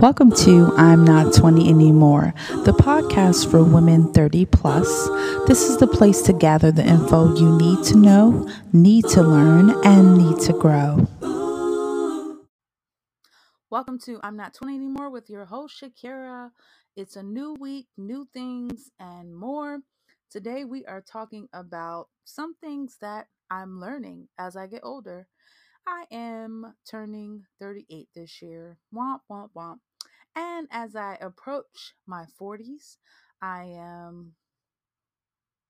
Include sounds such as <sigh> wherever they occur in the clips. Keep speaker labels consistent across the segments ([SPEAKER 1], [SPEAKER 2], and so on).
[SPEAKER 1] Welcome to I'm Not 20 Anymore, the podcast for women 30 plus. This is the place to gather the info you need to know, need to learn, and need to grow. Welcome to I'm Not 20 Anymore with your host, Shakira. It's a new week, new things, and more. Today we are talking about some things that I'm learning as I get older. I am turning 38 this year. Womp, womp, womp. And as I approach my 40s, I am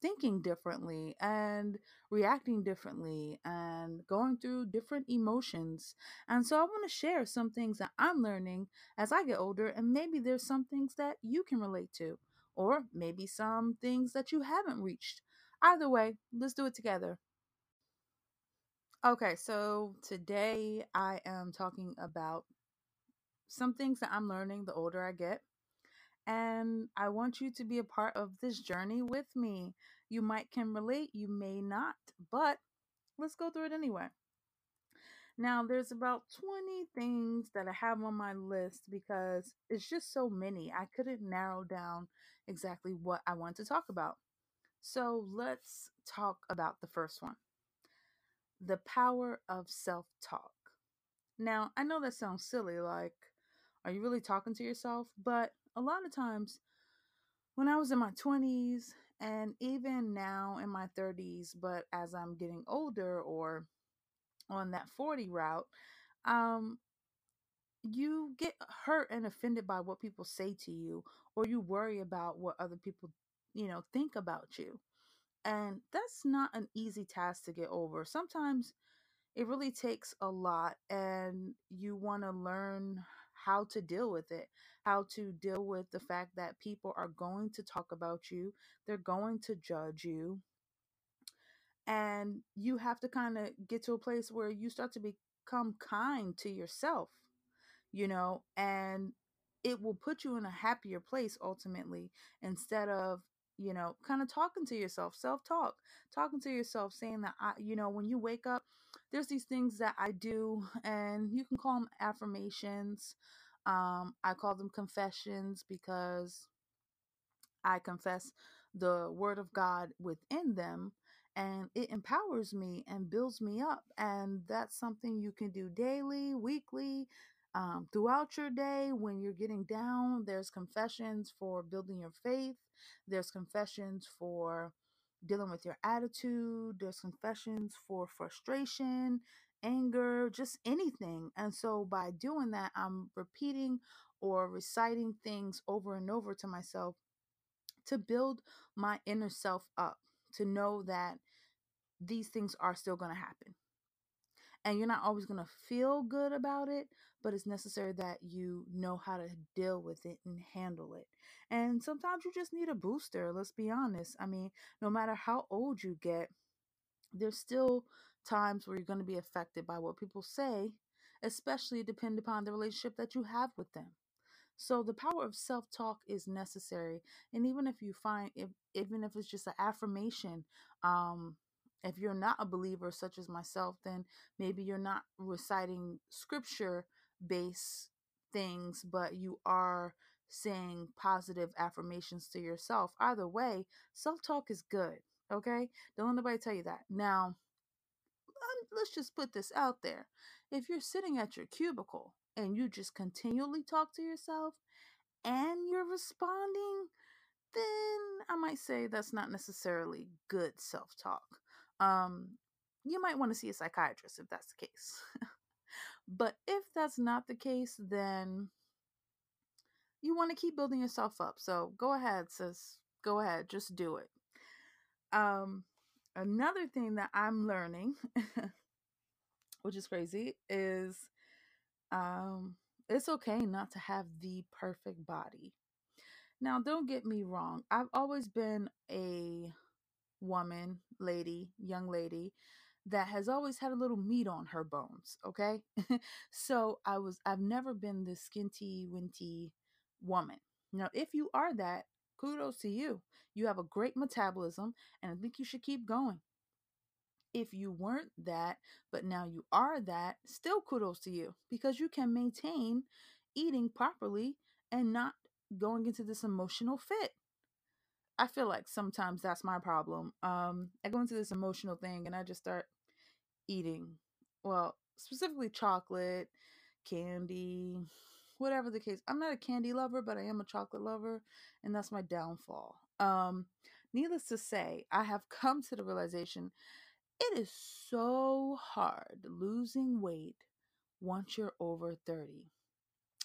[SPEAKER 1] thinking differently and reacting differently and going through different emotions. And so I want to share some things that I'm learning as I get older, and maybe there's some things that you can relate to, or maybe some things that you haven't reached. Either way, let's do it together. Okay, so today I am talking about some things that I'm learning the older I get. And I want you to be a part of this journey with me. You might can relate, you may not, but let's go through it anyway. Now, there's about 20 things that I have on my list because it's just so many. I couldn't narrow down exactly what I want to talk about. So, let's talk about the first one the power of self talk. Now, I know that sounds silly, like, are you really talking to yourself? But a lot of times, when I was in my 20s and even now in my 30s, but as I'm getting older or on that 40 route, um, you get hurt and offended by what people say to you, or you worry about what other people, you know, think about you. And that's not an easy task to get over. Sometimes it really takes a lot, and you want to learn how to deal with it, how to deal with the fact that people are going to talk about you, they're going to judge you. And you have to kind of get to a place where you start to become kind to yourself, you know, and it will put you in a happier place ultimately instead of you know, kind of talking to yourself, self talk, talking to yourself, saying that I, you know, when you wake up, there's these things that I do, and you can call them affirmations. Um, I call them confessions because I confess the word of God within them and it empowers me and builds me up. And that's something you can do daily, weekly, um, throughout your day when you're getting down. There's confessions for building your faith, there's confessions for dealing with your attitude, there's confessions for frustration, anger, just anything. And so by doing that, I'm repeating or reciting things over and over to myself to build my inner self up, to know that these things are still going to happen. And you're not always going to feel good about it, but it's necessary that you know how to deal with it and handle it. And sometimes you just need a booster, let's be honest. I mean, no matter how old you get, there's still times where you're going to be affected by what people say, especially depending upon the relationship that you have with them. So the power of self-talk is necessary. And even if you find if even if it's just an affirmation, um, if you're not a believer such as myself, then maybe you're not reciting scripture based things, but you are saying positive affirmations to yourself. Either way, self-talk is good. Okay? Don't let nobody tell you that. Now, let's just put this out there. If you're sitting at your cubicle and you just continually talk to yourself and you're responding, then I might say that's not necessarily good self talk. Um, you might want to see a psychiatrist if that's the case. <laughs> but if that's not the case, then you want to keep building yourself up. So go ahead, sis. Go ahead. Just do it. Um, another thing that I'm learning, <laughs> which is crazy, is um, it's okay not to have the perfect body. Now, don't get me wrong. I've always been a woman, lady, young lady that has always had a little meat on her bones, okay? <laughs> so I was I've never been this skinty winty woman. Now, if you are that, kudos to you. You have a great metabolism and I think you should keep going if you weren't that, but now you are that, still kudos to you because you can maintain eating properly and not going into this emotional fit. I feel like sometimes that's my problem. Um, I go into this emotional thing and I just start eating. Well, specifically chocolate, candy, whatever the case. I'm not a candy lover, but I am a chocolate lover, and that's my downfall. Um, needless to say, I have come to the realization it is so hard losing weight once you're over 30.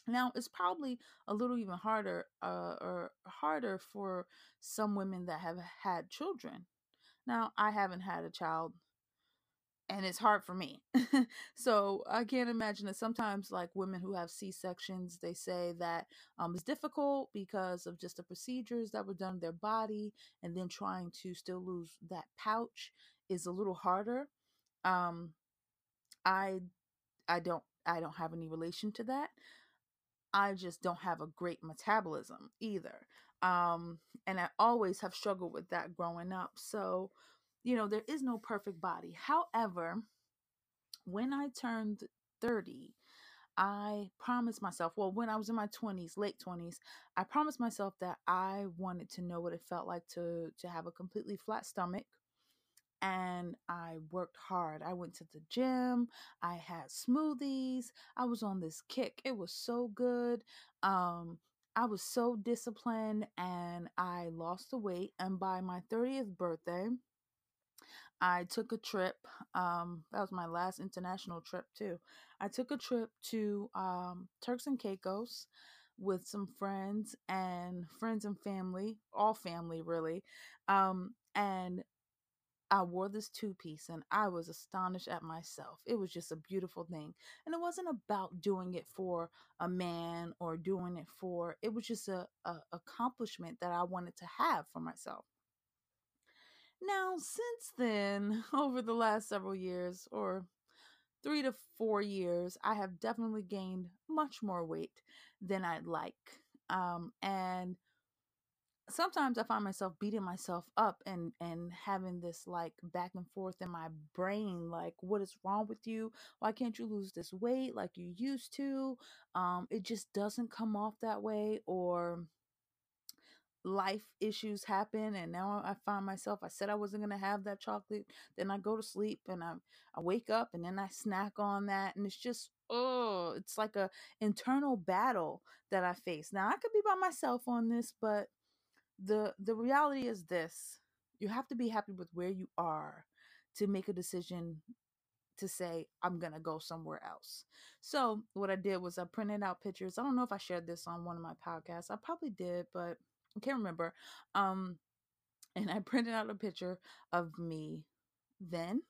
[SPEAKER 1] Now, it's probably a little even harder uh, or harder for some women that have had children. Now, I haven't had a child and it's hard for me. <laughs> so I can't imagine that sometimes, like women who have C sections, they say that um, it's difficult because of just the procedures that were done to their body, and then trying to still lose that pouch is a little harder. Um, I I don't I don't have any relation to that. I just don't have a great metabolism either. Um, and I always have struggled with that growing up. So you know, there is no perfect body. However, when I turned 30, I promised myself, well, when I was in my 20s, late 20s, I promised myself that I wanted to know what it felt like to to have a completely flat stomach. And I worked hard. I went to the gym. I had smoothies. I was on this kick. It was so good. Um, I was so disciplined and I lost the weight. And by my 30th birthday, I took a trip. Um, that was my last international trip too. I took a trip to um, Turks and Caicos with some friends and friends and family, all family really. Um, and I wore this two piece and I was astonished at myself. It was just a beautiful thing. And it wasn't about doing it for a man or doing it for, it was just a, a accomplishment that I wanted to have for myself. Now, since then, <laughs> over the last several years, or three to four years, I have definitely gained much more weight than I'd like. Um, and sometimes I find myself beating myself up and and having this like back and forth in my brain like what is wrong with you why can't you lose this weight like you used to um it just doesn't come off that way or life issues happen and now I find myself I said I wasn't going to have that chocolate then I go to sleep and I I wake up and then I snack on that and it's just oh it's like a internal battle that I face. Now I could be by myself on this but the the reality is this you have to be happy with where you are to make a decision to say I'm going to go somewhere else. So what I did was I printed out pictures. I don't know if I shared this on one of my podcasts. I probably did, but I can't remember. Um, and I <laughs> printed out a picture of me then,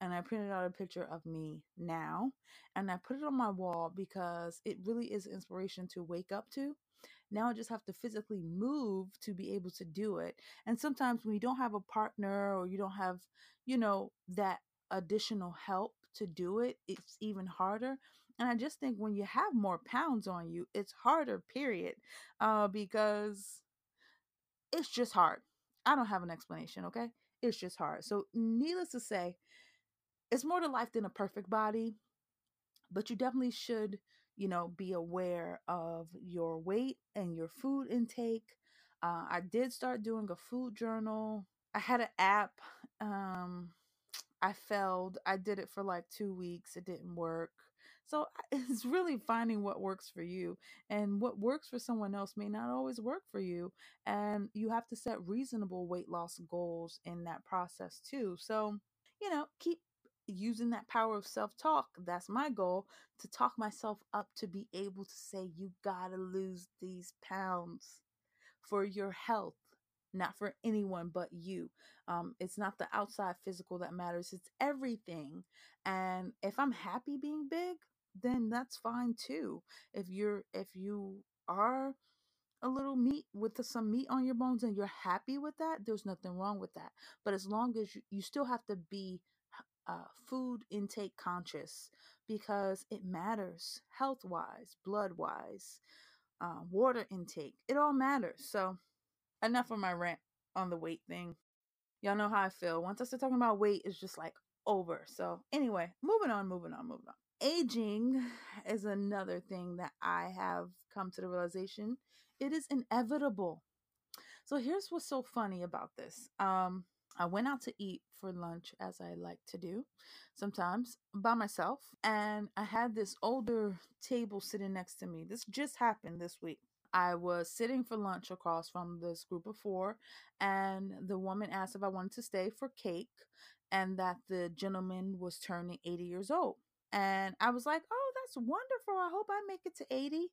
[SPEAKER 1] and I printed out a picture of me now, and I put it on my wall because it really is inspiration to wake up to. Now I just have to physically move to be able to do it. And sometimes when you don't have a partner or you don't have, you know, that additional help to do it, it's even harder. And I just think when you have more pounds on you, it's harder, period. Uh, because it's just hard. I don't have an explanation, okay? It's just hard. So, needless to say, it's more to life than a perfect body, but you definitely should, you know, be aware of your weight and your food intake. Uh, I did start doing a food journal. I had an app. Um, I failed. I did it for like two weeks. It didn't work. So <laughs> it's really finding what works for you. And what works for someone else may not always work for you. And you have to set reasonable weight loss goals in that process too. So, you know, keep using that power of self talk. That's my goal to talk myself up to be able to say, you gotta lose these pounds for your health not for anyone but you. Um, it's not the outside physical that matters, it's everything. And if I'm happy being big, then that's fine too. If you're if you are a little meat with some meat on your bones and you're happy with that, there's nothing wrong with that. But as long as you, you still have to be uh, food intake conscious because it matters health wise, blood wise, uh, water intake. It all matters. So, enough of my rant on the weight thing. Y'all know how I feel. Once I start talking about weight, it's just like over. So, anyway, moving on, moving on, moving on. Aging is another thing that I have come to the realization it is inevitable. So here's what's so funny about this. Um, I went out to eat for lunch as I like to do sometimes by myself, and I had this older table sitting next to me. This just happened this week. I was sitting for lunch across from this group of four, and the woman asked if I wanted to stay for cake and that the gentleman was turning 80 years old. And I was like, oh, that's wonderful. I hope I make it to 80.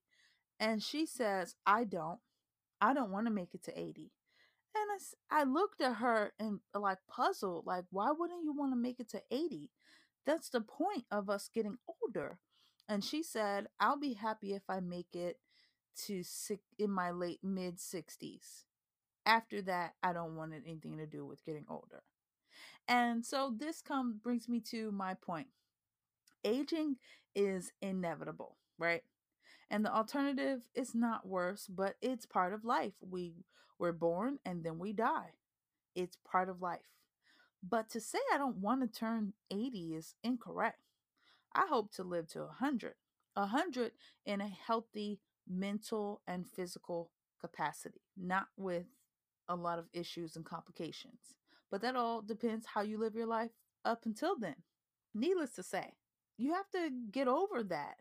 [SPEAKER 1] And she says, I don't. I don't want to make it to 80. And I looked at her and uh, like puzzled, like, why wouldn't you want to make it to 80? That's the point of us getting older. And she said, I'll be happy if I make it to six, in my late mid 60s. After that, I don't want anything to do with getting older. And so this come brings me to my point. Aging is inevitable, right? And the alternative is not worse, but it's part of life. We we're born and then we die. It's part of life. But to say I don't want to turn 80 is incorrect. I hope to live to 100. 100 in a healthy mental and physical capacity, not with a lot of issues and complications. But that all depends how you live your life up until then. Needless to say, you have to get over that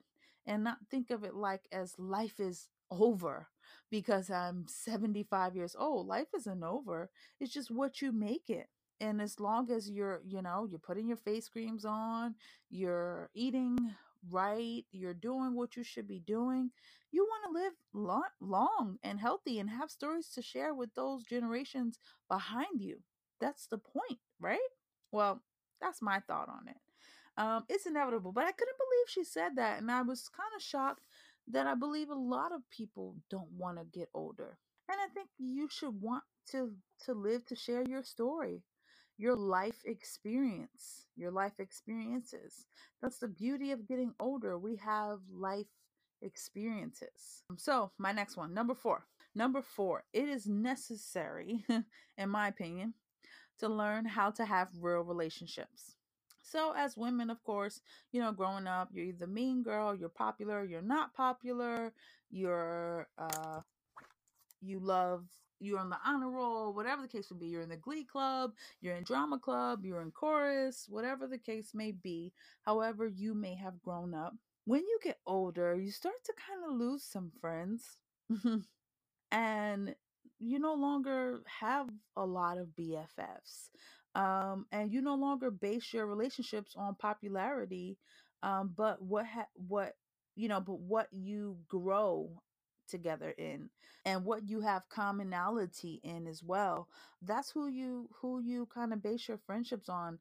[SPEAKER 1] and not think of it like as life is over because I'm 75 years old. Life isn't over. It's just what you make it. And as long as you're, you know, you're putting your face creams on, you're eating right, you're doing what you should be doing, you want to live long, long and healthy and have stories to share with those generations behind you. That's the point, right? Well, that's my thought on it. Um, it's inevitable, but I couldn't believe she said that, and I was kind of shocked that I believe a lot of people don't want to get older. And I think you should want to to live to share your story, your life experience, your life experiences. That's the beauty of getting older. We have life experiences. So, my next one, number 4. Number 4, it is necessary <laughs> in my opinion to learn how to have real relationships. So, as women, of course, you know, growing up, you're either mean girl, you're popular, you're not popular, you're, uh, you love, you're on the honor roll, whatever the case would be. You're in the glee club, you're in drama club, you're in chorus, whatever the case may be, however, you may have grown up. When you get older, you start to kind of lose some friends. <laughs> and you no longer have a lot of BFFs. Um, and you no longer base your relationships on popularity, um, but what ha- what you know, but what you grow together in and what you have commonality in as well. That's who you who you kind of base your friendships on.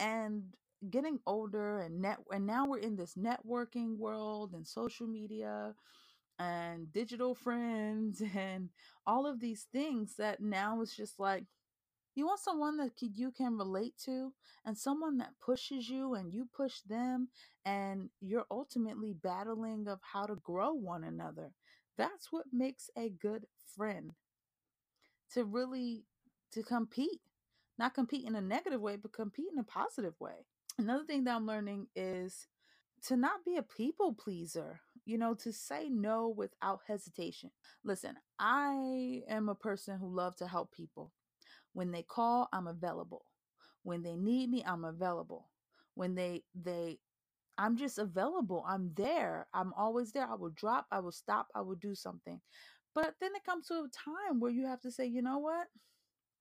[SPEAKER 1] And getting older and net and now we're in this networking world and social media and digital friends <laughs> and all of these things that now is just like you want someone that you can relate to and someone that pushes you and you push them and you're ultimately battling of how to grow one another that's what makes a good friend to really to compete not compete in a negative way but compete in a positive way another thing that i'm learning is to not be a people pleaser, you know, to say no without hesitation. Listen, I am a person who loves to help people. When they call, I'm available. When they need me, I'm available. When they they I'm just available. I'm there. I'm always there. I will drop, I will stop, I will do something. But then it comes to a time where you have to say, "You know what?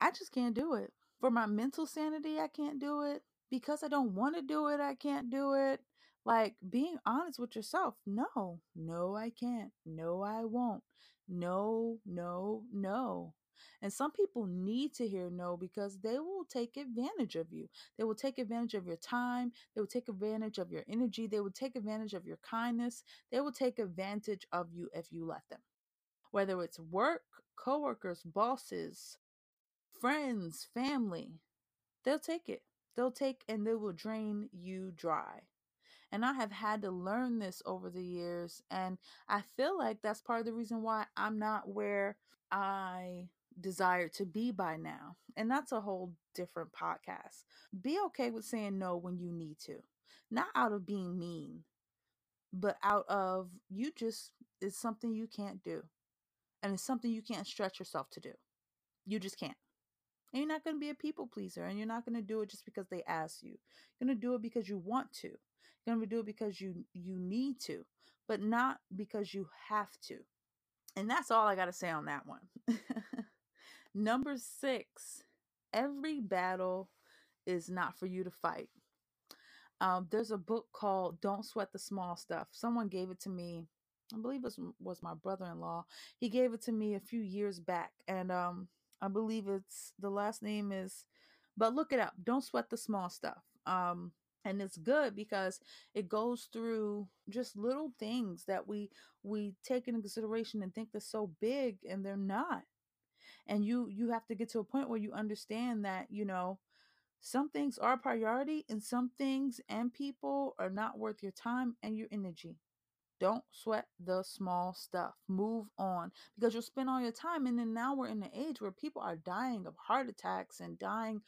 [SPEAKER 1] I just can't do it. For my mental sanity, I can't do it. Because I don't want to do it, I can't do it. Like being honest with yourself. No, no, I can't. No, I won't. No, no, no. And some people need to hear no because they will take advantage of you. They will take advantage of your time. They will take advantage of your energy. They will take advantage of your kindness. They will take advantage of you if you let them. Whether it's work, coworkers, bosses, friends, family, they'll take it. They'll take and they will drain you dry. And I have had to learn this over the years. And I feel like that's part of the reason why I'm not where I desire to be by now. And that's a whole different podcast. Be okay with saying no when you need to. not out of being mean, but out of you just it's something you can't do. And it's something you can't stretch yourself to do. You just can't. And you're not going to be a people pleaser and you're not going to do it just because they ask you. You're going to do it because you want to. You're going to do it because you you need to, but not because you have to. And that's all I got to say on that one. <laughs> Number 6. Every battle is not for you to fight. Um, there's a book called Don't Sweat the Small Stuff. Someone gave it to me. I believe it was, was my brother-in-law. He gave it to me a few years back, and um, I believe it's the last name is, but look it up. Don't sweat the small stuff. Um, and it's good because it goes through just little things that we we take into consideration and think they're so big, and they're not. And you you have to get to a point where you understand that you know some things are priority and some things and people are not worth your time and your energy. Don't sweat the small stuff. Move on because you'll spend all your time. And then now we're in an age where people are dying of heart attacks and dying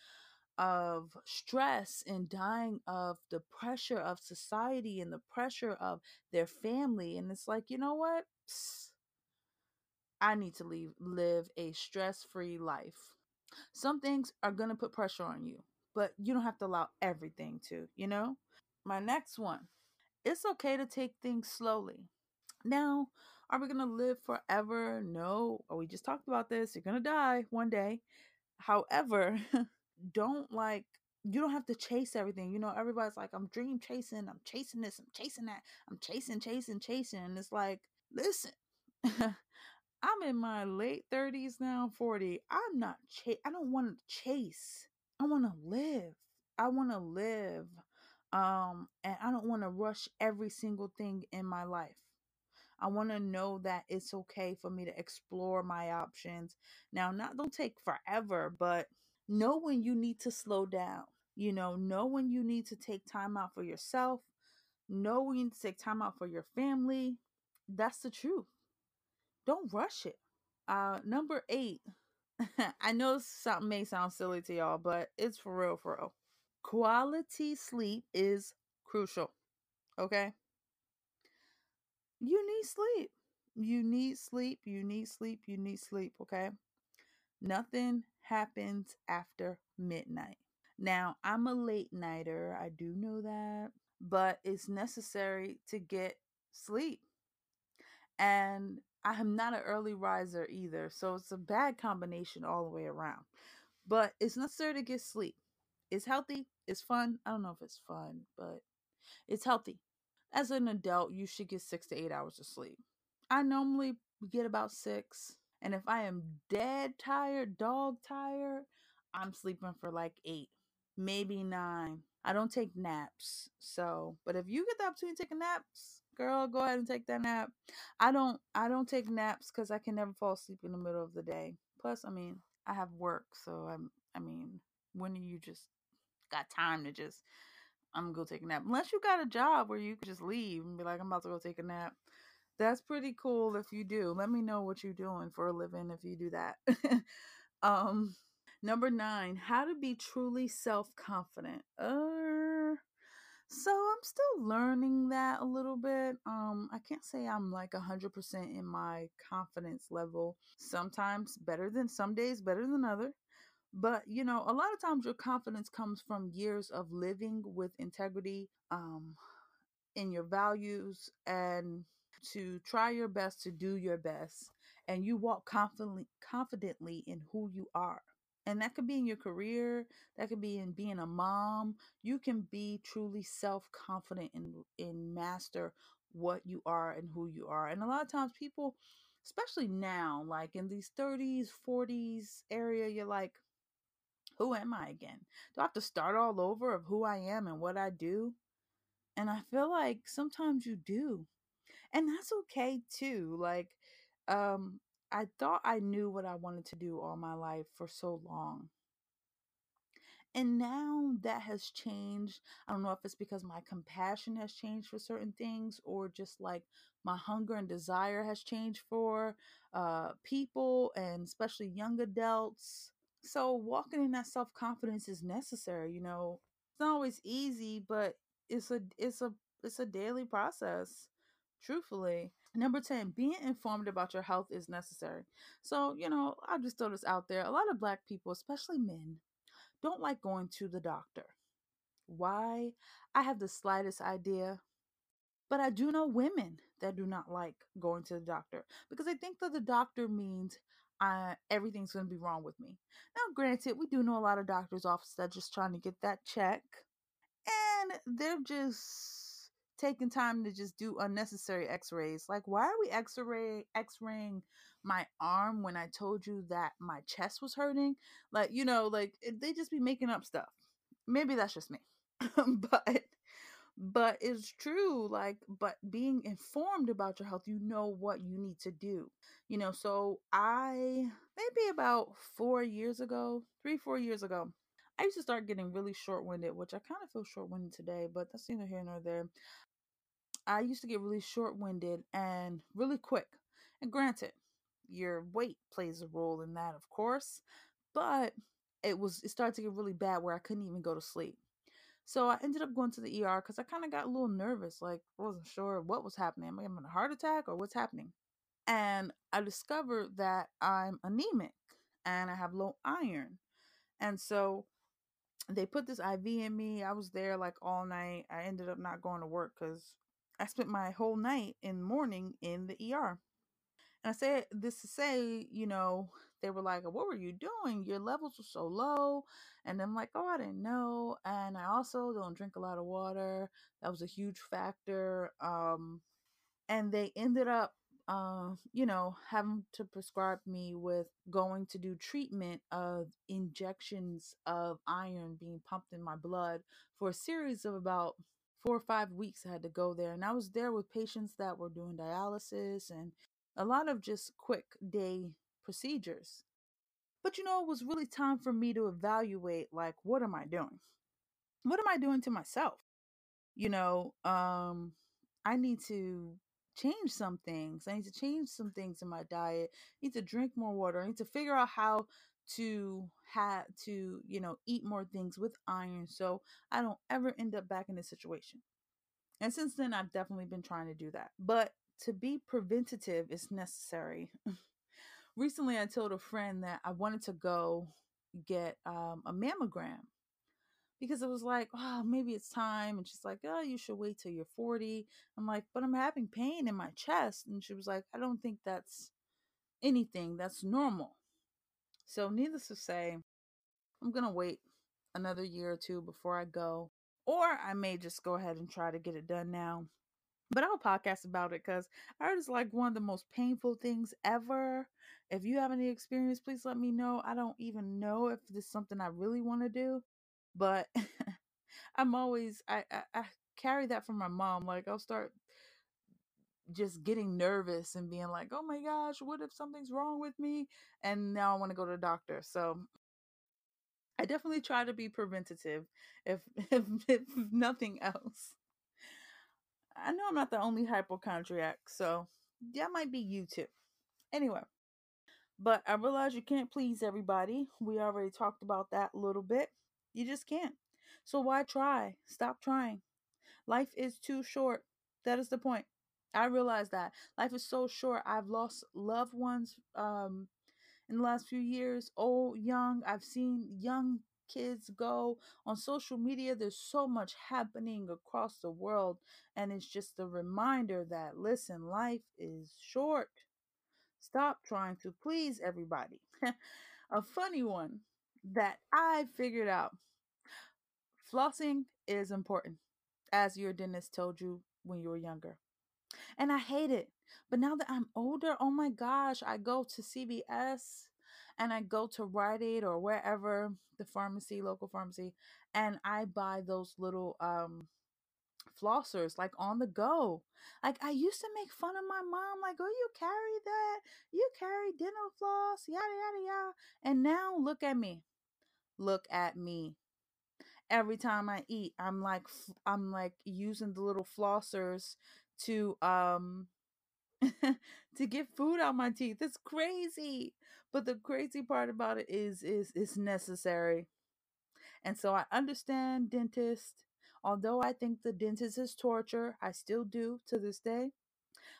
[SPEAKER 1] of stress and dying of the pressure of society and the pressure of their family. And it's like, you know what? Psst. I need to leave, live a stress free life. Some things are going to put pressure on you but you don't have to allow everything to, you know? My next one it's okay to take things slowly. Now, are we going to live forever? No. Oh, we just talked about this. You're going to die one day. However, <laughs> don't like, you don't have to chase everything. You know, everybody's like, I'm dream chasing, I'm chasing this, I'm chasing that, I'm chasing, chasing, chasing. And it's like, listen, <laughs> I'm in my late 30s now, 40. I'm not, ch- I don't want to chase. I want to live. I want to live. Um, and I don't want to rush every single thing in my life. I want to know that it's okay for me to explore my options. Now, not don't take forever, but know when you need to slow down. You know, know when you need to take time out for yourself. Know when you need to take time out for your family. That's the truth. Don't rush it. Uh, number eight, <laughs> I know something may sound silly to y'all, but it's for real, for real. Quality sleep is crucial. Okay? You need sleep. You need sleep. You need sleep. You need sleep. Okay? Nothing happens after midnight. Now, I'm a late nighter. I do know that. But it's necessary to get sleep. And I am not an early riser either. So it's a bad combination all the way around. But it's necessary to get sleep. It's healthy. It's fun. I don't know if it's fun, but it's healthy. As an adult, you should get six to eight hours of sleep. I normally get about six. And if I am dead tired, dog tired, I'm sleeping for like eight, maybe nine. I don't take naps. So, but if you get the opportunity to take a nap, girl, go ahead and take that nap. I don't I don't take naps cuz I can never fall asleep in the middle of the day. Plus, I mean, I have work, so I'm I mean, when do you just got time to just I'm gonna go take a nap. Unless you got a job where you can just leave and be like, I'm about to go take a nap. That's pretty cool if you do. Let me know what you're doing for a living if you do that. <laughs> um Number nine, how to be truly self confident. Uh, so I'm still learning that a little bit. Um, I can't say I'm like 100% in my confidence level. Sometimes better than some days, better than other. But you know, a lot of times your confidence comes from years of living with integrity, um, in your values, and to try your best to do your best, and you walk confidently confidently in who you are and that could be in your career that could be in being a mom you can be truly self-confident and and master what you are and who you are and a lot of times people especially now like in these 30s 40s area you're like who am i again? Do i have to start all over of who i am and what i do? And i feel like sometimes you do and that's okay too like um I thought I knew what I wanted to do all my life for so long. And now that has changed. I don't know if it's because my compassion has changed for certain things or just like my hunger and desire has changed for uh, people and especially young adults. So walking in that self confidence is necessary. You know, it's not always easy, but it's a it's a it's a daily process truthfully number 10 being informed about your health is necessary. So you know i'll just throw this out there a lot of black people especially men don't like going to the doctor. Why? I have the slightest idea but i do know women that do not like going to the doctor because they think that the doctor means uh, everything's going to be wrong with me. Now granted we do know a lot of doctors offices that just trying to get that check and they're just taking time to just do unnecessary x-rays like why are we x-ray x-raying my arm when i told you that my chest was hurting like you know like they just be making up stuff maybe that's just me <laughs> but but it's true like but being informed about your health you know what you need to do you know so i maybe about four years ago three four years ago I used to start getting really short winded, which I kind of feel short winded today, but that's neither here nor there. I used to get really short winded and really quick. And granted, your weight plays a role in that, of course, but it was it started to get really bad where I couldn't even go to sleep. So I ended up going to the ER because I kind of got a little nervous, like I wasn't sure what was happening. Am I having a heart attack or what's happening? And I discovered that I'm anemic and I have low iron. And so they put this IV in me. I was there like all night. I ended up not going to work because I spent my whole night the morning in the ER. And I said this to say, you know, they were like, What were you doing? Your levels were so low. And I'm like, Oh, I didn't know. And I also don't drink a lot of water. That was a huge factor. Um, and they ended up uh, you know, having to prescribe me with going to do treatment of injections of iron being pumped in my blood for a series of about four or five weeks. I had to go there, and I was there with patients that were doing dialysis and a lot of just quick day procedures. But you know, it was really time for me to evaluate like, what am I doing? What am I doing to myself? You know, um, I need to change some things. I need to change some things in my diet. I need to drink more water. I need to figure out how to have to, you know, eat more things with iron so I don't ever end up back in this situation. And since then I've definitely been trying to do that. But to be preventative is necessary. <laughs> Recently I told a friend that I wanted to go get um, a mammogram because it was like, oh, maybe it's time. And she's like, oh, you should wait till you're 40. I'm like, but I'm having pain in my chest. And she was like, I don't think that's anything. That's normal. So, needless to say, I'm going to wait another year or two before I go. Or I may just go ahead and try to get it done now. But I'll podcast about it because I heard it's like one of the most painful things ever. If you have any experience, please let me know. I don't even know if this is something I really want to do but <laughs> I'm always I, I, I carry that from my mom. Like I'll start just getting nervous and being like, "Oh my gosh, what if something's wrong with me?" And now I want to go to the doctor. So I definitely try to be preventative, if <laughs> if, if nothing else. I know I'm not the only hypochondriac, so that might be you too. Anyway, but I realize you can't please everybody. We already talked about that a little bit. You just can't. So why try? Stop trying. Life is too short. That is the point. I realize that life is so short. I've lost loved ones um in the last few years, old, young. I've seen young kids go on social media. There's so much happening across the world, and it's just a reminder that listen, life is short. Stop trying to please everybody. <laughs> a funny one that I figured out Flossing is important, as your dentist told you when you were younger. And I hate it. But now that I'm older, oh my gosh, I go to CVS and I go to Rite Aid or wherever the pharmacy, local pharmacy, and I buy those little um flossers like on the go. Like I used to make fun of my mom, like, oh, you carry that, you carry dental floss, yada yada yada. And now look at me. Look at me every time I eat, I'm like I'm like using the little flossers to um <laughs> to get food out my teeth. It's crazy. But the crazy part about it is is it's necessary. And so I understand dentists Although I think the dentist is torture, I still do to this day.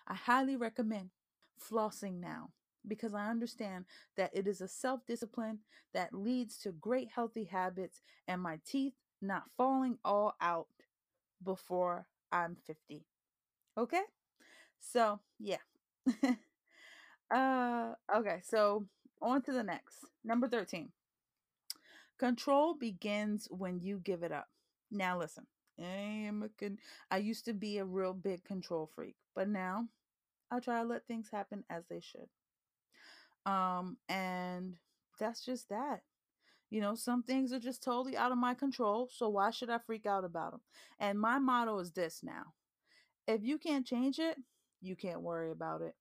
[SPEAKER 1] I highly recommend flossing now because I understand that it is a self discipline that leads to great healthy habits and my teeth not falling all out before I'm 50. Okay? So, yeah. <laughs> uh okay, so on to the next. Number 13. Control begins when you give it up. Now listen. I am a con- I used to be a real big control freak, but now I try to let things happen as they should. Um and that's just that. You know, some things are just totally out of my control, so why should I freak out about them? And my motto is this now. If you can't change it, you can't worry about it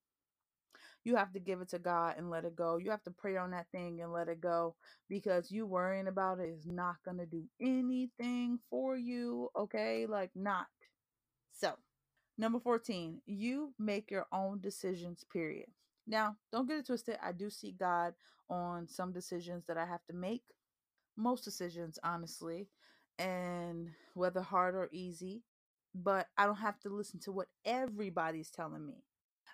[SPEAKER 1] you have to give it to God and let it go. You have to pray on that thing and let it go because you worrying about it is not going to do anything for you. Okay. Like, not. So, number 14, you make your own decisions, period. Now, don't get it twisted. I do see God on some decisions that I have to make, most decisions, honestly, and whether hard or easy, but I don't have to listen to what everybody's telling me.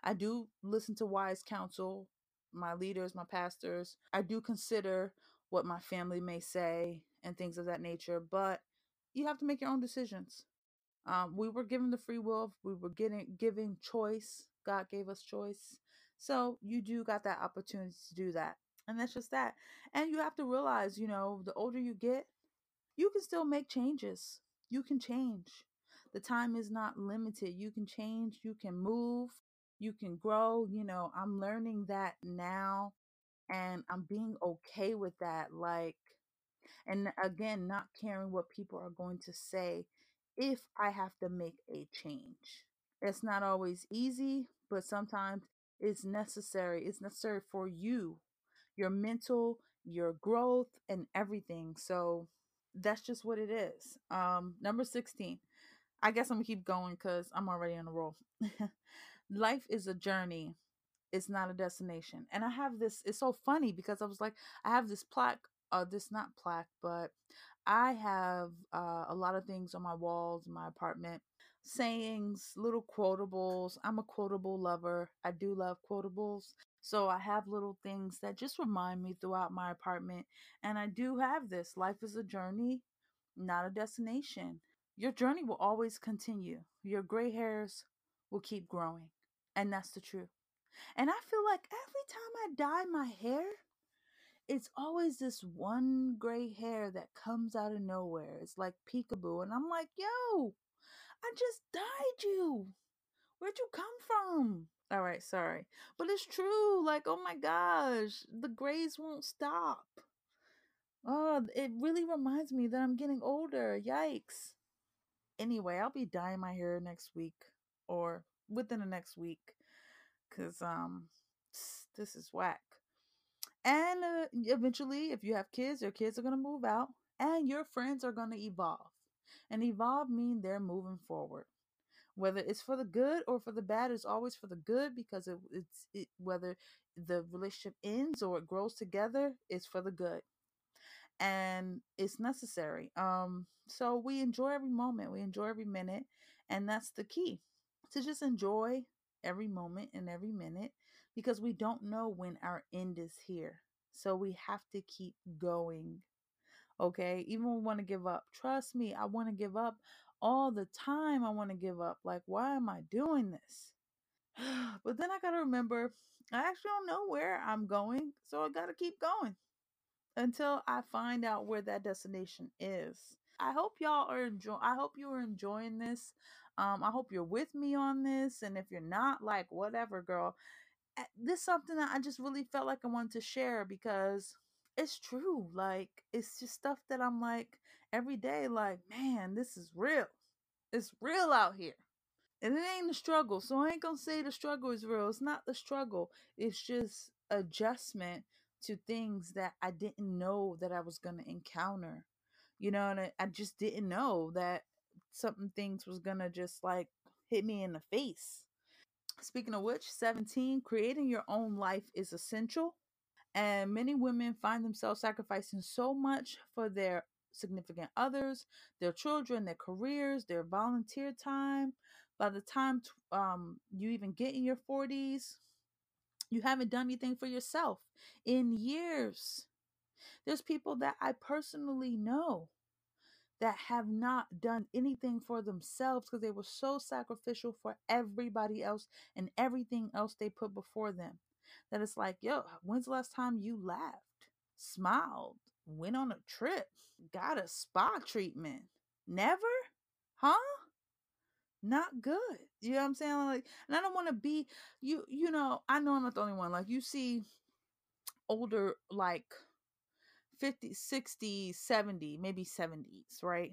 [SPEAKER 1] I do listen to wise counsel, my leaders, my pastors. I do consider what my family may say and things of that nature, but you have to make your own decisions. Um, we were given the free will, we were getting giving choice. God gave us choice. So you do got that opportunity to do that. And that's just that. And you have to realize, you know, the older you get, you can still make changes. You can change. The time is not limited. You can change, you can move, you can grow. You know, I'm learning that now and I'm being okay with that. Like, and again, not caring what people are going to say if I have to make a change. It's not always easy, but sometimes it's necessary. It's necessary for you, your mental, your growth, and everything. So that's just what it is. Um, number 16. I guess I'm gonna keep going because I'm already on a roll. <laughs> Life is a journey it's not a destination. And I have this, it's so funny because I was like, I have this plaque, uh, this not plaque, but I have uh, a lot of things on my walls in my apartment sayings, little quotables. I'm a quotable lover. I do love quotables. So I have little things that just remind me throughout my apartment. And I do have this life is a journey, not a destination. Your journey will always continue, your gray hairs will keep growing. And that's the truth. And I feel like every time I dye my hair, it's always this one gray hair that comes out of nowhere. It's like peekaboo. And I'm like, yo, I just dyed you. Where'd you come from? All right, sorry. But it's true. Like, oh my gosh, the grays won't stop. Oh, it really reminds me that I'm getting older. Yikes. Anyway, I'll be dyeing my hair next week or within the next week because um this is whack. And uh, eventually if you have kids your kids are going to move out and your friends are going to evolve. And evolve mean they're moving forward. Whether it's for the good or for the bad it's always for the good because it, it's it, whether the relationship ends or it grows together it's for the good and it's necessary um so we enjoy every moment we enjoy every minute and that's the key to just enjoy every moment and every minute because we don't know when our end is here. So we have to keep going. Okay. Even we want to give up, trust me, I want to give up all the time. I want to give up. Like, why am I doing this? <sighs> but then I got to remember, I actually don't know where I'm going. So I got to keep going until I find out where that destination is. I hope y'all are enjoy I hope you are enjoying this. Um, I hope you're with me on this. And if you're not, like whatever, girl. eh, This is something that I just really felt like I wanted to share because it's true. Like it's just stuff that I'm like every day, like, man, this is real. It's real out here. And it ain't a struggle. So I ain't gonna say the struggle is real. It's not the struggle. It's just adjustment to things that I didn't know that I was gonna encounter. You know, and I, I just didn't know that something things was gonna just like hit me in the face. Speaking of which, 17, creating your own life is essential. And many women find themselves sacrificing so much for their significant others, their children, their careers, their volunteer time. By the time um, you even get in your 40s, you haven't done anything for yourself in years. There's people that I personally know that have not done anything for themselves because they were so sacrificial for everybody else and everything else they put before them. That it's like, yo, when's the last time you laughed, smiled, went on a trip, got a spa treatment? Never? Huh? Not good. You know what I'm saying? Like, and I don't want to be you, you know, I know I'm not the only one. Like you see older like 50, 60, 70, maybe 70s, right?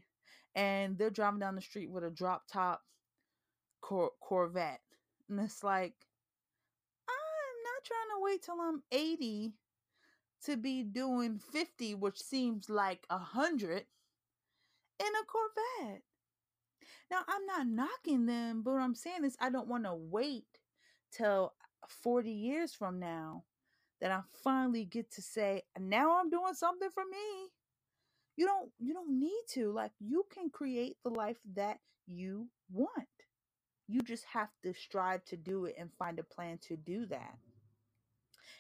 [SPEAKER 1] And they're driving down the street with a drop top cor- Corvette. And it's like, I'm not trying to wait till I'm 80 to be doing 50, which seems like a 100 in a Corvette. Now, I'm not knocking them, but what I'm saying is I don't want to wait till 40 years from now that I finally get to say, now I'm doing something for me. You don't you don't need to. Like you can create the life that you want. You just have to strive to do it and find a plan to do that.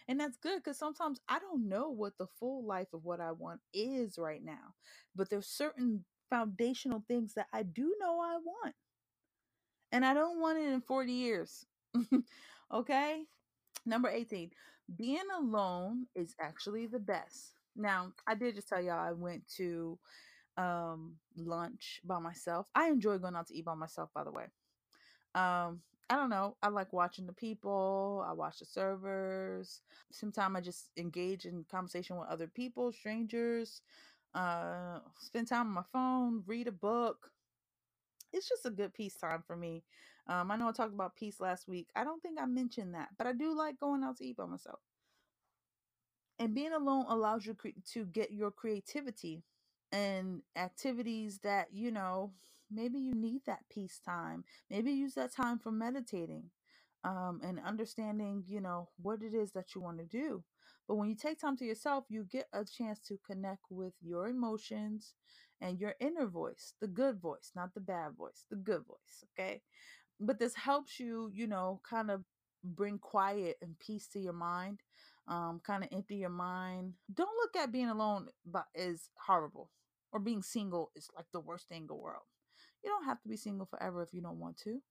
[SPEAKER 1] And that's good because sometimes I don't know what the full life of what I want is right now. But there's certain foundational things that I do know I want. And I don't want it in 40 years. <laughs> okay? Number 18. Being alone is actually the best. Now, I did just tell y'all I went to um lunch by myself. I enjoy going out to eat by myself, by the way. Um, I don't know. I like watching the people. I watch the servers. Sometimes I just engage in conversation with other people, strangers. Uh, spend time on my phone, read a book. It's just a good peace time for me. Um, I know I talked about peace last week. I don't think I mentioned that, but I do like going out to eat by myself. And being alone allows you cre- to get your creativity and activities that, you know, maybe you need that peace time. Maybe use that time for meditating um, and understanding, you know, what it is that you want to do. But when you take time to yourself, you get a chance to connect with your emotions and your inner voice, the good voice, not the bad voice, the good voice. Okay? But this helps you you know kind of bring quiet and peace to your mind um kind of empty your mind. Don't look at being alone but is horrible or being single is like the worst thing in the world. You don't have to be single forever if you don't want to.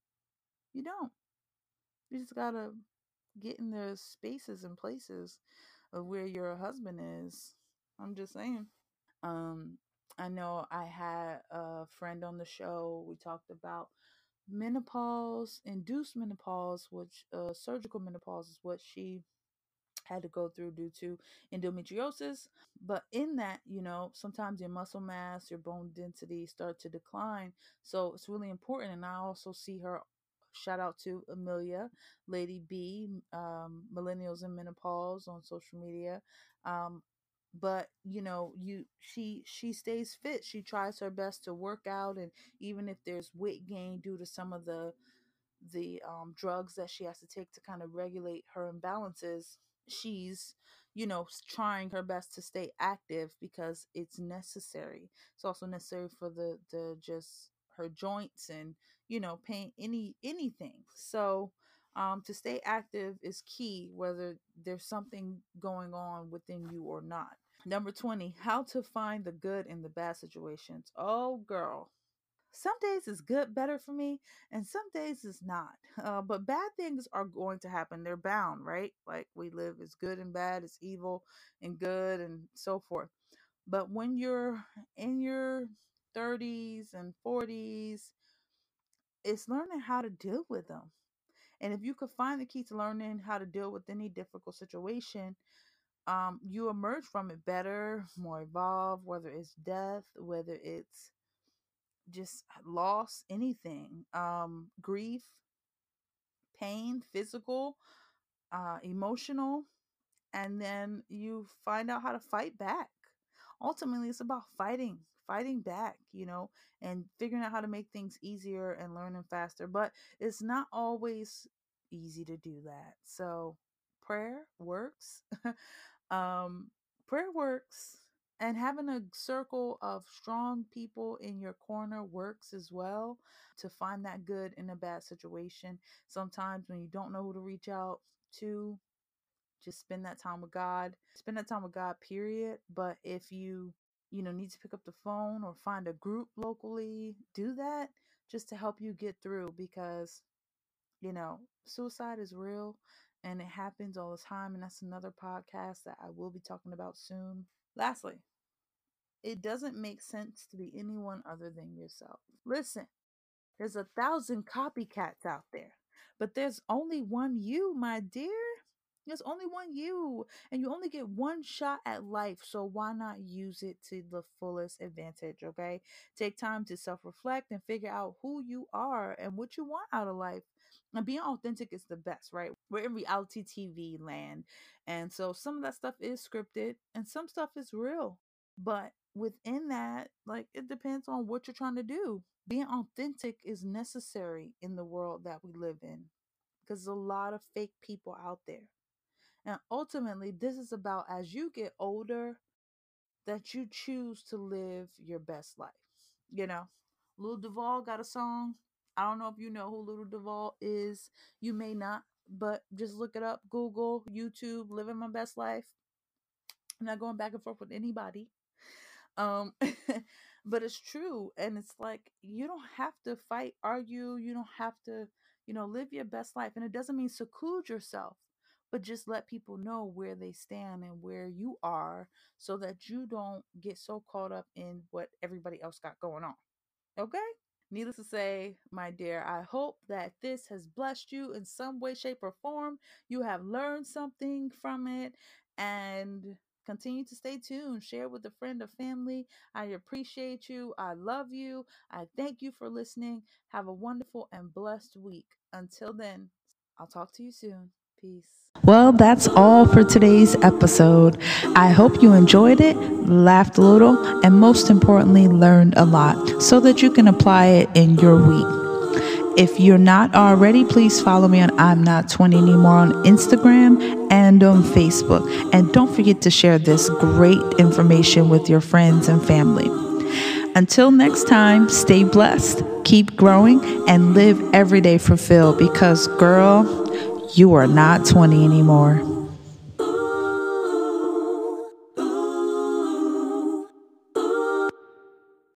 [SPEAKER 1] You don't. You just gotta get in the spaces and places of where your husband is i'm just saying um i know i had a friend on the show we talked about menopause, induced menopause, which uh, surgical menopause is what she had to go through due to endometriosis. But in that, you know, sometimes your muscle mass, your bone density start to decline. So it's really important. And I also see her. Shout out to Amelia, Lady B, um, Millennials and Menopause on social media. Um, but you know you she she stays fit she tries her best to work out and even if there's weight gain due to some of the the um, drugs that she has to take to kind of regulate her imbalances she's you know trying her best to stay active because it's necessary it's also necessary for the the just her joints and you know pain any anything so um, to stay active is key whether there's something going on within you or not Number 20, how to find the good in the bad situations. Oh, girl. Some days is good better for me, and some days is not. Uh, but bad things are going to happen. They're bound, right? Like we live is good and bad, it's evil and good, and so forth. But when you're in your 30s and 40s, it's learning how to deal with them. And if you could find the key to learning how to deal with any difficult situation, um, you emerge from it better, more evolved, whether it's death, whether it's just loss, anything, um, grief, pain, physical, uh, emotional, and then you find out how to fight back. Ultimately, it's about fighting, fighting back, you know, and figuring out how to make things easier and learning faster. But it's not always easy to do that. So prayer works. <laughs> um, prayer works. and having a circle of strong people in your corner works as well to find that good in a bad situation. Sometimes when you don't know who to reach out to, just spend that time with God. Spend that time with God, period. But if you, you know, need to pick up the phone or find a group locally, do that just to help you get through because, you know, suicide is real and it happens all the time. And that's another podcast that I will be talking about soon. Lastly, it doesn't make sense to be anyone other than yourself. Listen, there's a thousand copycats out there, but there's only one you, my dear. There's only one you, and you only get one shot at life. So why not use it to the fullest advantage? Okay. Take time to self reflect and figure out who you are and what you want out of life. And being authentic is the best, right? We're in reality TV land. And so some of that stuff is scripted and some stuff is real. But within that, like it depends on what you're trying to do. Being authentic is necessary in the world that we live in because there's a lot of fake people out there. And ultimately, this is about as you get older, that you choose to live your best life. You know, Lil Duval got a song. I don't know if you know who Lil Duval is. You may not, but just look it up. Google, YouTube, living my best life. I'm not going back and forth with anybody. Um, <laughs> but it's true. And it's like, you don't have to fight, argue. You don't have to, you know, live your best life. And it doesn't mean seclude yourself, but just let people know where they stand and where you are so that you don't get so caught up in what everybody else got going on. Okay? Needless to say, my dear, I hope that this has blessed you in some way, shape, or form. You have learned something from it and continue to stay tuned. Share with a friend or family. I appreciate you. I love you. I thank you for listening. Have a wonderful and blessed week. Until then, I'll talk to you soon. Peace.
[SPEAKER 2] Well, that's all for today's episode. I hope you enjoyed it, laughed a little, and most importantly, learned a lot so that you can apply it in your week. If you're not already, please follow me on I'm Not 20 Anymore on Instagram and on Facebook. And don't forget to share this great information with your friends and family. Until next time, stay blessed, keep growing, and live every day fulfilled because, girl, you are not 20 anymore.